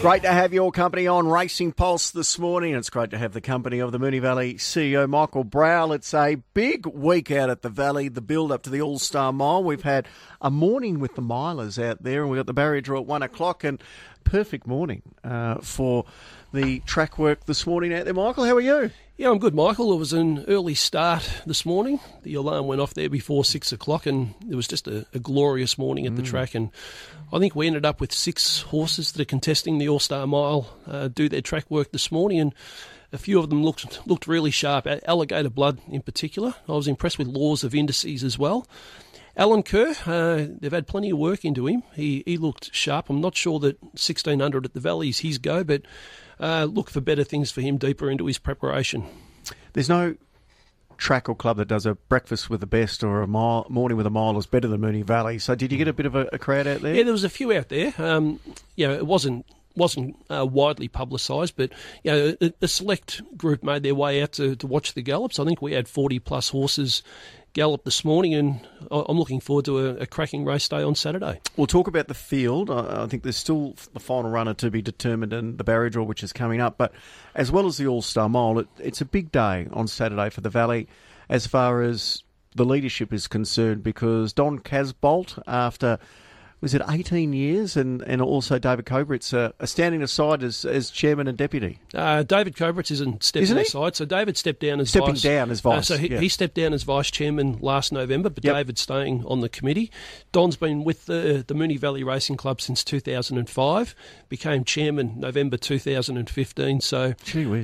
Great to have your company on Racing Pulse this morning. It's great to have the company of the Moonee Valley CEO, Michael Browell. It's a big week out at the Valley, the build up to the All Star Mile. We've had a morning with the milers out there, and we've got the barrier draw at one o'clock, and perfect morning uh, for the track work this morning out there. Michael, how are you? Yeah, I'm good, Michael. It was an early start this morning. The alarm went off there before six o'clock, and it was just a, a glorious morning at the track. And I think we ended up with six horses that are contesting the All Star Mile uh, do their track work this morning, and a few of them looked looked really sharp. Alligator Blood, in particular, I was impressed with Laws of Indices as well. Alan Kerr, uh, they've had plenty of work into him. He he looked sharp. I'm not sure that 1600 at the Valley is his go, but uh, look for better things for him deeper into his preparation. There's no track or club that does a breakfast with the best or a mile, morning with a mile is better than Moonee Valley. So did you get a bit of a, a crowd out there? Yeah, there was a few out there. Um, you know, it wasn't wasn't uh, widely publicised, but you know, a, a, select group made their way out to, to watch the gallops. I think we had 40 plus horses gallop this morning, and I'm looking forward to a, a cracking race day on Saturday. We'll talk about the field. I, I think there's still the final runner to be determined and the barrier draw, which is coming up. But as well as the All Star Mile, it, it's a big day on Saturday for the Valley as far as the leadership is concerned because Don Casbolt, after was it 18 years, and, and also David Kobritz uh, standing aside as, as chairman and deputy. Uh, David Kobritz isn't stepping Isn't aside, so David stepped down as Stepping vice. down as Uh, vice, so he, yeah. he stepped down as vice chairman last November, but Yep. David's staying on the committee. Don's been with the the Moonee Valley Racing Club since 2005. Became chairman November 2015. So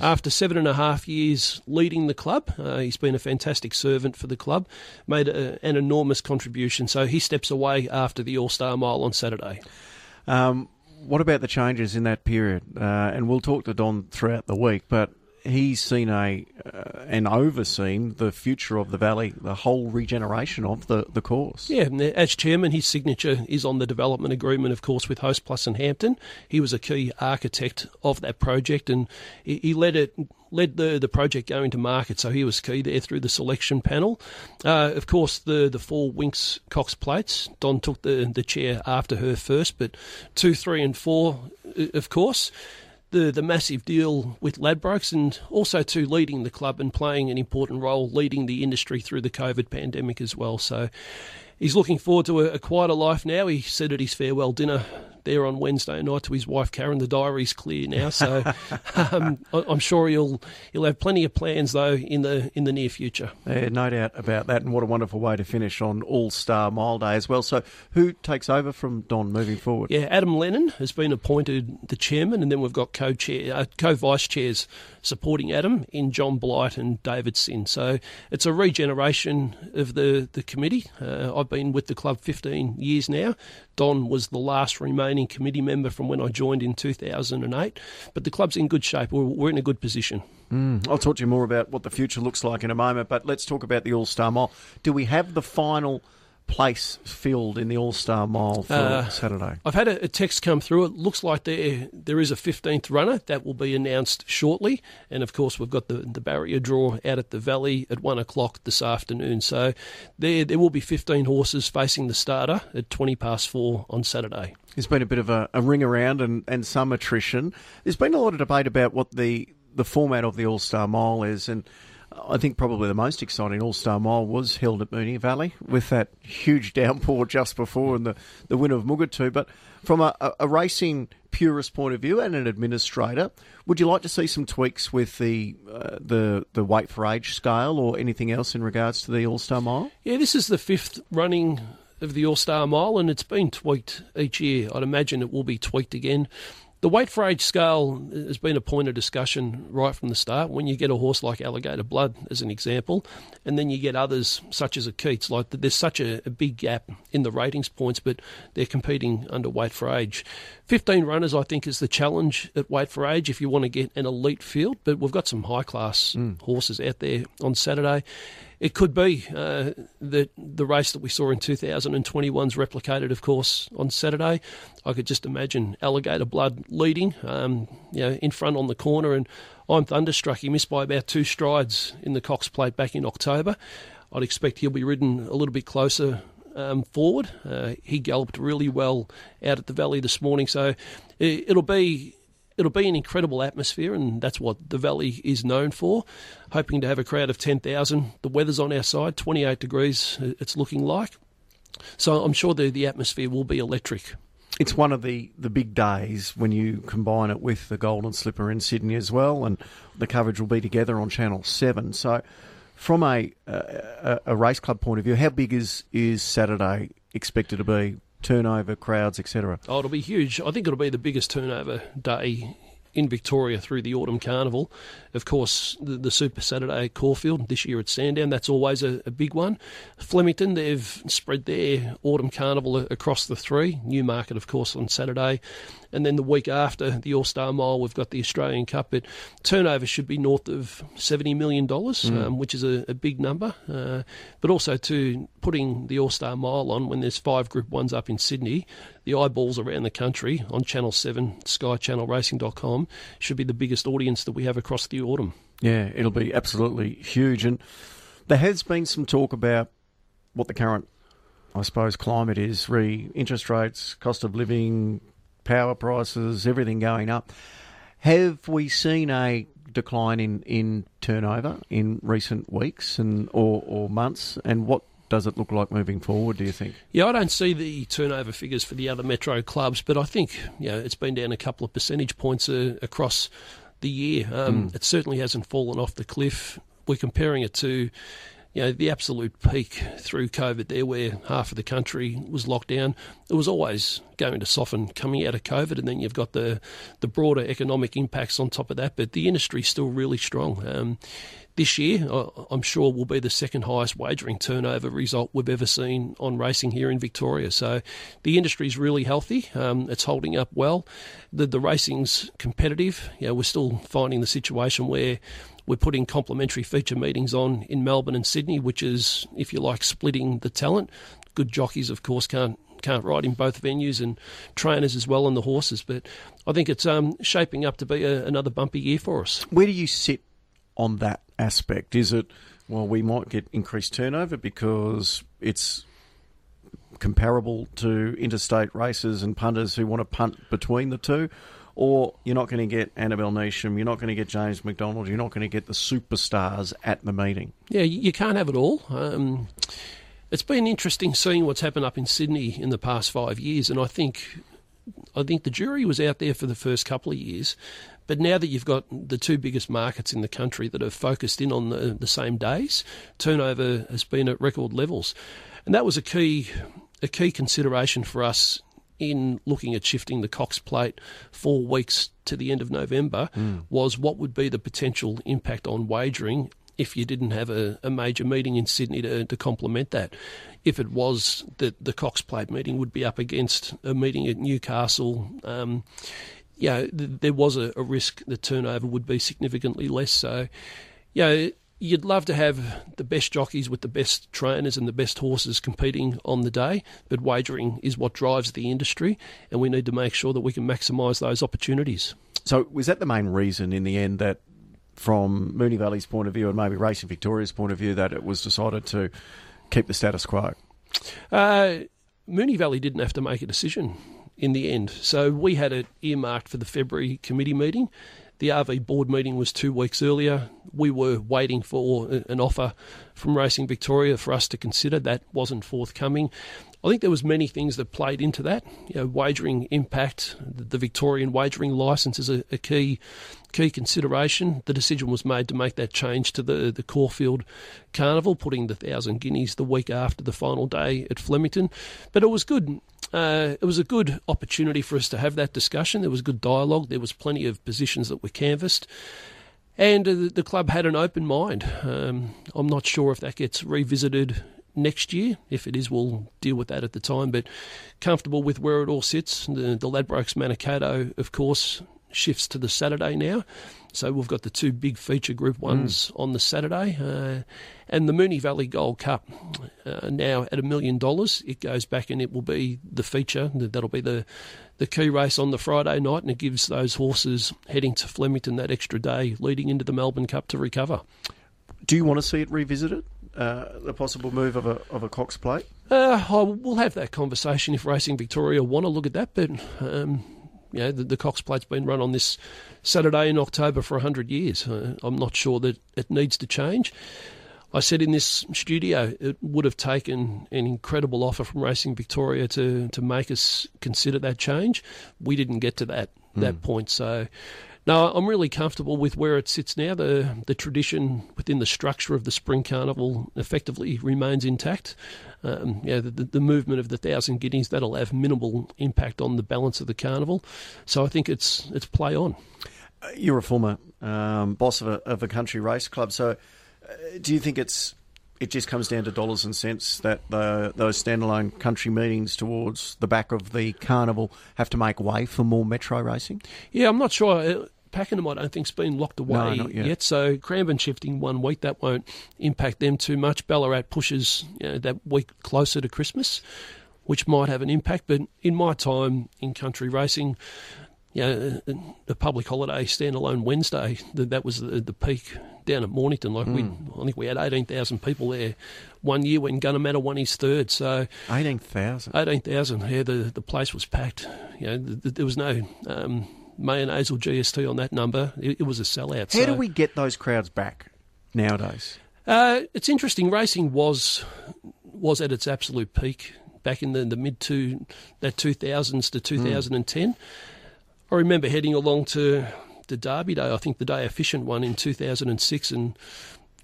after seven and a half years leading the club, uh, he's been a fantastic servant for the club. Made a, an enormous contribution. So he steps away after the All Star Mile on Saturday. Um, what about the changes in that period? Uh, and we'll talk to Don throughout the week, but he's seen a uh, and overseen the future of the valley, the whole regeneration of the, the course. Yeah, as chairman, his signature is on the development agreement, of course, with Host Plus and Hampton. He was a key architect of that project, and he, he led it. Led the, the project going to market, so he was key there through the selection panel. Uh, of course, the, the four Winx Cox plates. Don took the, the chair after her first, but two, three, and four, uh, of course the the massive deal with Ladbrokes and also to leading the club and playing an important role leading the industry through the COVID pandemic as well. So he's looking forward to a, a quieter life now. He said at his farewell dinner there on Wednesday night to his wife Karen, the diary's clear now. So um, I'm sure he'll he'll have plenty of plans though in the in the near future. Yeah, no doubt about that. And what a wonderful way to finish on All Star Mile Day as well. So, who takes over from Don moving forward? Yeah, Adam Lennon has been appointed the chairman, and then we've got co-chair, uh, co-vice chairs supporting Adam in John Blight and David Sin. So it's a regeneration of the the committee. Uh, I've been with the club 15 years now. Don was the last remaining committee member from when I joined in 2008. But the club's in good shape. We're, we're in a good position. I'll talk to you more about what the future looks like in a moment, but let's talk about the All Star Mile. Do we have the final place filled in the All Star Mile for Uh, Saturday? I've had a, a text come through. It looks like there there is a 15th runner that will be announced shortly, and of course we've got the, the barrier draw out at the Valley at one o'clock this afternoon. So there there will be 15 horses facing the starter at 20 past four on Saturday. There's been a bit of a, a ring around and, and some attrition. There's been a lot of debate about what the, the format of the All Star Mile is, and I think probably the most exciting All Star Mile was held at Moonee Valley with that huge downpour just before and the, the win of Mugatu. But from a, a, racing purist point of view and an administrator, would you like to see some tweaks with the uh, the the weight for age scale or anything else in regards to the All Star Mile? Yeah, this is the fifth running of the All Star Mile, and it's been tweaked each year. I'd imagine it will be tweaked again. The weight for age scale has been a point of discussion right from the start. When you get a horse like Alligator Blood, as an example, and then you get others such as a Keats, like there's such a, a big gap in the ratings points, but they're competing under weight for age. 15 runners, I think, is the challenge at weight for age if you want to get an elite field, but we've got some high class hmm. horses out there on Saturday. It could be uh, that the race that we saw in 2021 is replicated, of course, on Saturday. I could just imagine Alligator Blood leading, um, you know, in front on the corner, and I'm thunderstruck. He missed by about two strides in the Cox Plate back in October. I'd expect he'll be ridden a little bit closer um, forward. Uh, he galloped really well out at the Valley this morning, so it, it'll be it'll be an incredible atmosphere, and that's what the Valley is known for. Hoping to have a crowd of 10,000. The weather's on our side, 28 degrees, uh, it's looking like. So I'm sure the, the atmosphere will be electric. It's one of the, the big days when you combine it with the Golden Slipper in Sydney as well, and the coverage will be together on Channel 7. So, from a, a, a race club point of view, how big is, is Saturday expected to be? Turnover, crowds, etc. Oh, it'll be huge. I think it'll be the biggest turnover day in Victoria through the Autumn Carnival. Of course, the, the Super Saturday at Caulfield, this year at Sandown, that's always a, a, big one. Flemington, they've spread their Autumn Carnival across the three. Newmarket, of course, on Saturday. And then the week after the All Star Mile, we've got the Australian Cup. But turnover should be north of $70 million, mm. um, which is a, a big number. Uh, but also, to putting the All Star Mile on when there's five Group 1s up in Sydney, the eyeballs around the country on Channel 7, Sky Channel skychannelracing.com, should be the biggest audience that we have across the autumn. Yeah, it'll be absolutely huge. And there has been some talk about what the current, I suppose, climate is re interest rates, cost of living, power prices, everything going up. Have we seen a decline in, in turnover in recent weeks and or, or months? And what does it look like moving forward, do you think? Yeah, I don't see the turnover figures for the other metro clubs, but I think you know, it's been down a couple of percentage points uh, across the year. Um, mm. It certainly hasn't fallen off the cliff. We're comparing it to you know, the absolute peak through COVID there, where half of the country was locked down, it was always going to soften coming out of COVID, and then you've got the the broader economic impacts on top of that. But the industry's still really strong. Um, this year, I'm sure, will be the second highest wagering turnover result we've ever seen on racing here in Victoria. So the industry's really healthy. Um, it's holding up well. The, the racing's competitive. You know, we're still finding the situation where we're putting complementary feature meetings on in Melbourne and Sydney, which is, if you like, splitting the talent. Good jockeys, of course, can't can't ride in both venues, and trainers as well on the horses. But I think it's um, shaping up to be a, another bumpy year for us. Where do you sit on that aspect? Is it well, we might get increased turnover because it's comparable to interstate races and punters who want to punt between the two, or you're not going to get Annabel Neasham, you're not going to get James McDonald, you're not going to get the superstars at the meeting. Yeah, you can't have it all. Um, it's been interesting seeing what's happened up in Sydney in the past five years, and I think I think the jury was out there for the first couple of years, but now that you've got the two biggest markets in the country that have focused in on the, the same days, turnover has been at record levels, and that was a key a key consideration for us in looking at shifting the Cox plate four weeks to the end of November mm. was what would be the potential impact on wagering if you didn't have a, a major meeting in Sydney to, to complement that. If it was that the Cox plate meeting would be up against a meeting at Newcastle, um, yeah, th- there was a, a, risk the turnover would be significantly less. So, yeah, you'd love to have the best jockeys with the best trainers and the best horses competing on the day, but wagering is what drives the industry, and we need to make sure that we can maximise those opportunities. So, was that the main reason in the end that, from Moonee Valley's point of view and maybe Racing Victoria's point of view, that it was decided to keep the status quo? Uh, Moonee Valley didn't have to make a decision in the end. So we had it earmarked for the February committee meeting. The RV board meeting was two weeks earlier. We were waiting for an offer from Racing Victoria for us to consider. That wasn't forthcoming. I think there was many things that played into that. You know, wagering impact, the Victorian wagering license is a, a, key key consideration. The decision was made to make that change to the the Caulfield Carnival, putting the thousand guineas the week after the final day at Flemington. But it was good. Uh, it was a good opportunity for us to have that discussion. There was good dialogue. There was plenty of positions that were canvassed. And uh, the club had an open mind. Um, I'm not sure if that gets revisited next year. If it is, we'll deal with that at the time. But comfortable with where it all sits. The, the Ladbrokes Manikato, of course, shifts to the Saturday now. So we've got the two big feature Group Ones mm. on the Saturday, uh, and the Moonee Valley Gold Cup uh, now at a million dollars. It goes back and it will be the feature. That'll be the the key race on the Friday night, and it gives those horses heading to Flemington that extra day leading into the Melbourne Cup to recover. Do you want to see it revisited? uh, the possible move of a of a Cox plate? Uh, we'll have that conversation if Racing Victoria want to look at that, but um, you know, the, the Cox Plate's been run on this Saturday in October for 100 years. Uh, I'm not sure that it needs to change. I said in this studio it would have taken an incredible offer from Racing Victoria to, to make us consider that change. We didn't get to that mm. that point, so no, I'm really comfortable with where it sits now. The the tradition within the structure of the Spring Carnival effectively remains intact. Um, yeah, the, the, movement of the thousand guineas that'll have minimal impact on the balance of the carnival. So I think it's it's play on. You're a former um, boss of a, of a country race club, so uh, do you think it's it just comes down to dollars and cents that the, those standalone country meetings towards the back of the carnival have to make way for more metro racing? Yeah, I'm not sure. Pakenham, I don't think, has been locked away no, yet. yet. So Cranbourne shifting one week, that won't impact them too much. Ballarat pushes you know, that week closer to Christmas, which might have an impact. But in my time in country racing, you know, the public holiday standalone Wednesday, that was the, the peak down at Mornington. Like mm. we, hmm. I think we had eighteen thousand people there one year when Gunnamatta won his third. So eighteen thousand. Eighteen thousand. Yeah, the the place was packed. You know, the, the, there was no. Um, mayonnaise or GST on that number. It, it was a sellout. How so. do we get those crowds back nowadays? Uh, it's interesting. Racing was was at its absolute peak back in the, the mid to that 2000s to 2010. Mm. I remember heading along to the Derby Day. I think the day Efficient won in 2006, and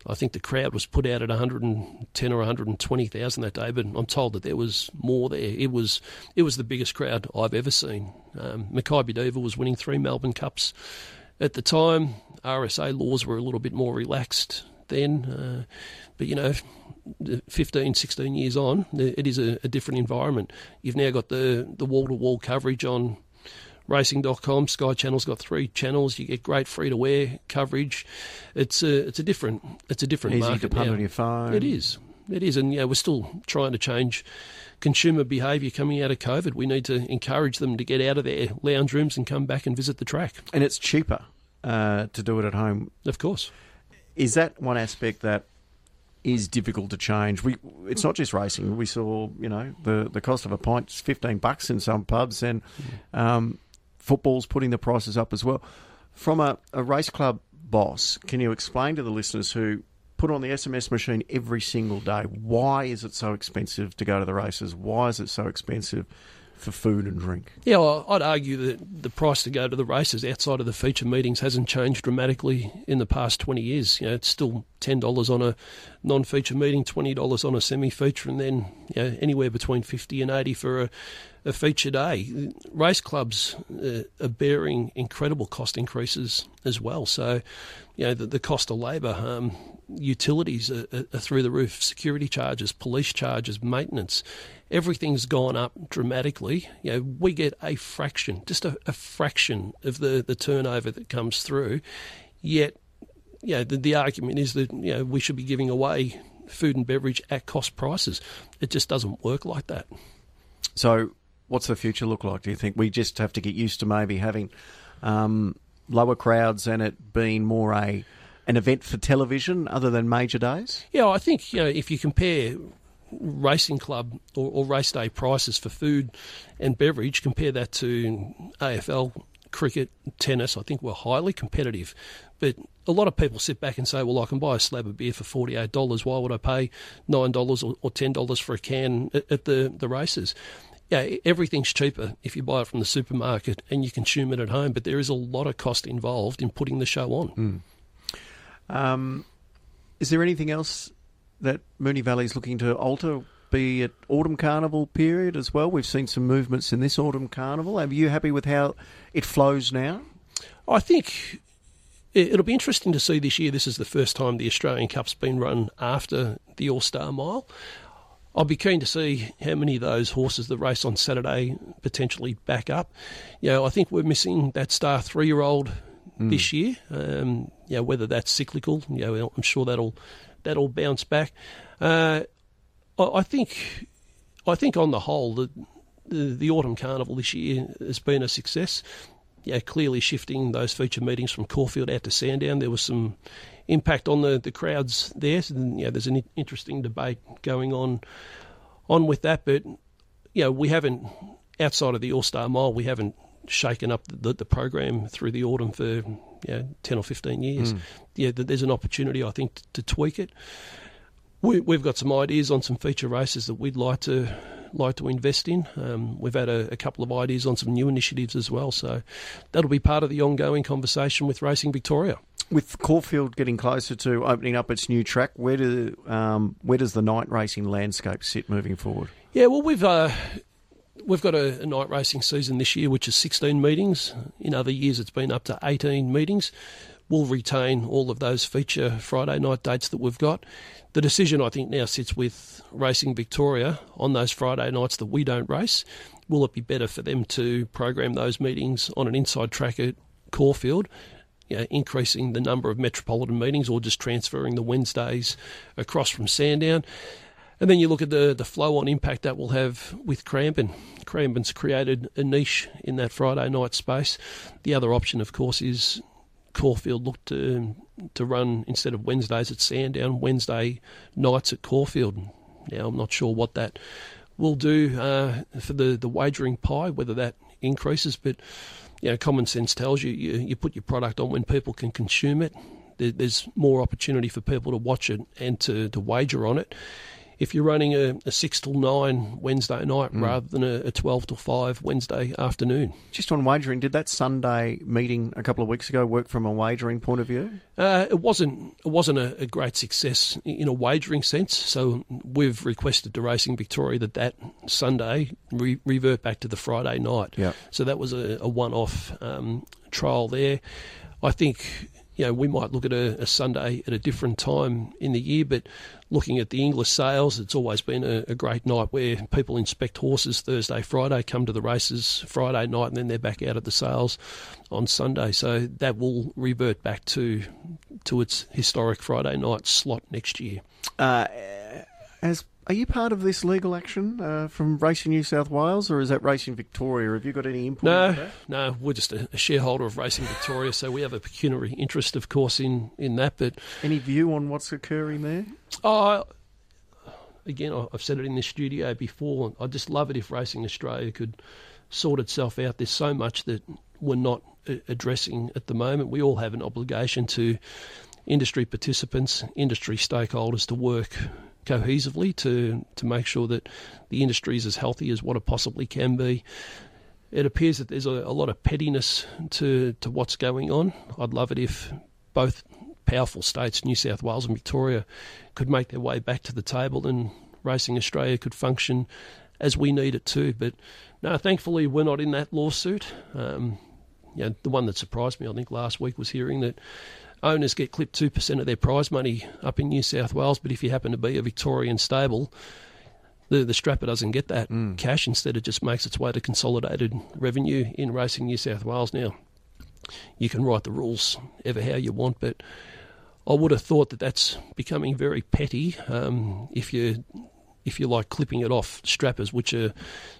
I think the crowd was put out at 110 or 120,000 that day, but I'm told that there was more there. It was it was the biggest crowd I've ever seen. Um, Makybe Diva was winning three Melbourne Cups at the time. RSA laws were a little bit more relaxed then, uh, but you know, 15, 16 years on, it is a, a different environment. You've now got the the wall to wall coverage on racing.com. Sky Channel's got three channels. You get great free to wear coverage. It's a it's a different it's a different Easy market to put now. on your phone. It is. It is, and yeah, we're still trying to change consumer behaviour coming out of COVID. We need to encourage them to get out of their lounge rooms and come back and visit the track. And it's cheaper uh, to do it at home. Of course. Is that one aspect that is difficult to change. We it's not just racing. We saw you know the the cost of a pint is fifteen bucks in some pubs, and um, football's putting the prices up as well. From a, a race club boss, can you explain to the listeners who put on the SMS machine every single day why is it so expensive to go to the races? Why is it so expensive? for food and drink. Yeah, well, I'd argue that the price to go to the races outside of the feature meetings hasn't changed dramatically in the past 20 years. You know, it's still $10 on a non-feature meeting, $20 on a semi-feature, and then you know, anywhere between 50 and 80 for a a feature day. Race clubs uh, are bearing incredible cost increases as well. So, you know, the, the cost of labour, um, utilities are, are, through the roof, security charges, police charges, maintenance. Everything's gone up dramatically. You know, we get a fraction, just a, a fraction of the, the turnover that comes through. Yet, you know, the, the argument is that you know we should be giving away food and beverage at cost prices. It just doesn't work like that. So, what's the future look like? Do you think we just have to get used to maybe having um, lower crowds and it being more a an event for television other than major days? Yeah, I think you know if you compare racing club or, or race day prices for food and beverage, compare that to AFL cricket, tennis, I think we're highly competitive. But a lot of people sit back and say, well, I can buy a slab of beer for $48. Why would I pay $9 or $10 for a can at the, the races? Yeah, everything's cheaper if you buy it from the supermarket and you consume it at home, but there is a lot of cost involved in putting the show on. Mm. Um, is there anything else that Moonee Valley is looking to alter? Be it autumn carnival period as well. We've seen some movements in this autumn carnival. Are you happy with how it flows now? I think it'll be interesting to see this year. This is the first time the Australian Cup's been run after the All Star Mile. I'll be keen to see how many of those horses that race on Saturday potentially back up. You know, I think we're missing that star three-year-old mm. this year. Um, you know, whether that's cyclical, you know, I'm sure that'll that'll bounce back. Uh, I, I, think, I think on the whole, the, the, the autumn carnival this year has been a success. Yeah, clearly shifting those feature meetings from Caulfield out to Sandown. There was some impact on the, the crowds there. So, you know, there's an interesting debate going on on with that. But you know, we haven't outside of the All Star Mile, we haven't shaken up the, the program through the autumn for you know, 10 or 15 years. Mm. Yeah, there's an opportunity, I think, to, to tweak it. We, we've got some ideas on some feature races that we'd like to like to invest in. Um, we've had a, a, couple of ideas on some new initiatives as well, so that'll be part of the ongoing conversation with Racing Victoria. With Caulfield getting closer to opening up its new track, where do um, where does the night racing landscape sit moving forward? Yeah, well, we've uh, we've got a, a, night racing season this year, which is 16 meetings. In other years, it's been up to 18 meetings. We'll retain all of those feature Friday night dates that we've got. The decision, I think, now sits with Racing Victoria on those Friday nights that we don't race. Will it be better for them to program those meetings on an inside track at Caulfield? You know, increasing the number of metropolitan meetings or just transferring the Wednesdays across from Sandown. And then you look at the, the flow on impact that will have with Cranbourne. Cranbourne's created a niche in that Friday night space. The other option, of course, is Caulfield looked to to run instead of Wednesdays at Sandown, Wednesday nights at Caulfield. Now I'm not sure what that will do uh, for the the wagering pie, whether that increases, but you know, common sense tells you, you you put your product on when people can consume it. There, there's more opportunity for people to watch it and to, to wager on it if you're running a, a six till nine Wednesday night mm. rather than a, a, twelve till five Wednesday afternoon. Just on wagering, did that Sunday meeting a couple of weeks ago work from a wagering point of view? Uh, it wasn't. It wasn't a, a, great success in a wagering sense. So we've requested to Racing Victoria that that Sunday re- revert back to the Friday night. Yeah. So that was a, a one-off um, trial there. I think you know, we might look at a, a, Sunday at a different time in the year, but looking at the Inglis sales, it's always been a, a, great night where people inspect horses Thursday, Friday, come to the races Friday night, and then they're back out at the sales on Sunday. So that will revert back to to its historic Friday night slot next year. Uh, as are you part of this legal action uh, from Racing New South Wales, or is that Racing Victoria? Have you got any input? No, no, we're just a, shareholder of Racing Victoria, so we have a pecuniary interest, of course, in, in that. But any view on what's occurring there? Oh, again, I've said it in the studio before. I'd just love it if Racing Australia could sort itself out. There's so much that we're not addressing at the moment. We all have an obligation to industry participants, industry stakeholders to work cohesively to to make sure that the industry is as healthy as what it possibly can be. It appears that there's a, a lot of pettiness to to what's going on. I'd love it if both powerful states, New South Wales and Victoria, could make their way back to the table and Racing Australia could function as we need it to. But no, thankfully we're not in that lawsuit. Um, the one that surprised me, I think, last week was hearing that owners get clipped 2% of their prize money up in New South Wales, but if you happen to be a Victorian stable, the, the strapper doesn't get that mm. cash. Instead, it just makes its way to consolidated revenue in Racing New South Wales. Now, you can write the rules ever how you want, but I would have thought that that's becoming very petty. Um, if you if you like clipping it off strappers, which are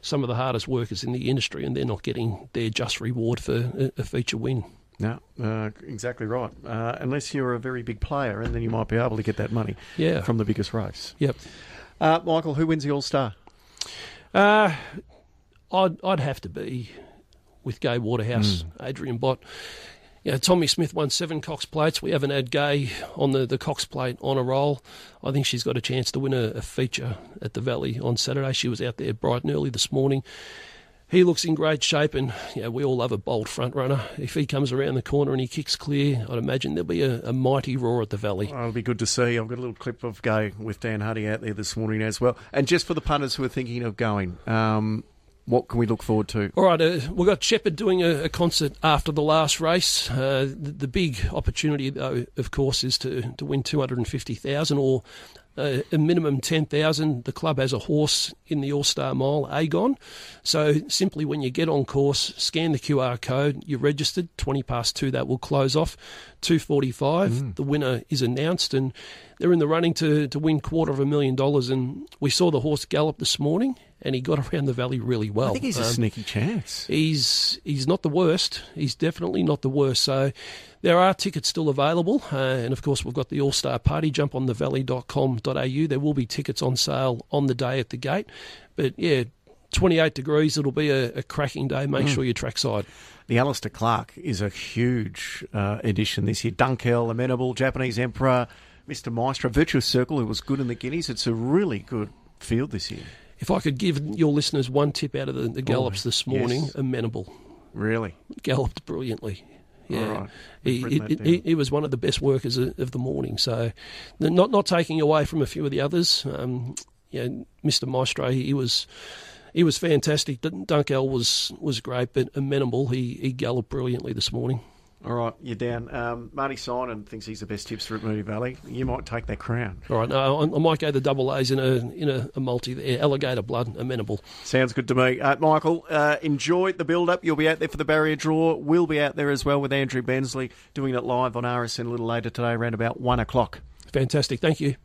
some of the hardest workers in the industry, and they're not getting their just reward for a, a feature win. No, uh, exactly right. Uh, unless you're a very big player, and then you might be able to get that money yeah. from the biggest race. Yep. Uh, Michael, who wins the All Star? Uh, I'd I'd have to be with Gai Waterhouse, mm. Adrian Bott. Yeah, Tommy Smith won seven Cox plates. We haven't had Gai on the, the Cox plate on a roll. I think she's got a chance to win a, a feature at the Valley on Saturday. She was out there bright and early this morning he looks in great shape, and you know, we all love a bold front runner. If he comes around the corner and he kicks clear, I'd imagine there'll be a, a mighty roar at the Valley. Oh, it'll be good to see. I've got a little clip of Gai with Dan Hardy out there this morning as well. And just for the punters who are thinking of going, um, what can we look forward to? All right, uh, we've got Sheppard doing a, a, concert after the last race. Uh, the, the, big opportunity, though, of course, is to, to win 250000 or uh, a minimum 10,000. The club has a horse in the All Star Mile, Agon. So simply when you get on course, scan the QR code, you're registered, 20 past 2, that will close off. 245, mm. the winner is announced, and they're in the running to, to win quarter of a million dollars. And we saw the horse gallop this morning, and he got around the valley really well. I think he's a um, sneaky chance. He's he's not the worst. He's definitely not the worst. So there are tickets still available, uh, and of course we've got the All Star Party. Jump on thevalley.com.au. There will be tickets on sale on the day at the gate. But yeah, 28 degrees. It'll be a, a cracking day. Make Mm. sure you trackside. The Alister Clark is a huge uh, addition this year. Dunkel, Amenable, Japanese Emperor, Mr. Maestro, Virtuous Circle, who was good in the Guineas. It's a really good field this year. If I could give your listeners one tip out of the, the gallops Oh, this morning, yes. amenable. Really. Galloped brilliantly. Yeah, right. he, he, he, was one of the best workers of, of the morning. So, not not taking away from a few of the others. Um, yeah, Mr. Maestro, he was he was fantastic. Dun- Dunkel was was great, but amenable. He he galloped brilliantly this morning. All right, you're down. Um, Marty Simon thinks he's the best tipster at Moonee Valley. You might take that crown. All right, no, I, I might go the double A's in a in a, a multi there. Alligator blood, amenable. Sounds good to me. Uh, Michael, uh, enjoy the build up. You'll be out there for the barrier draw. We'll be out there as well with Andrew Bensley doing it live on RSN a little later today, around about one o'clock. Fantastic. Thank you.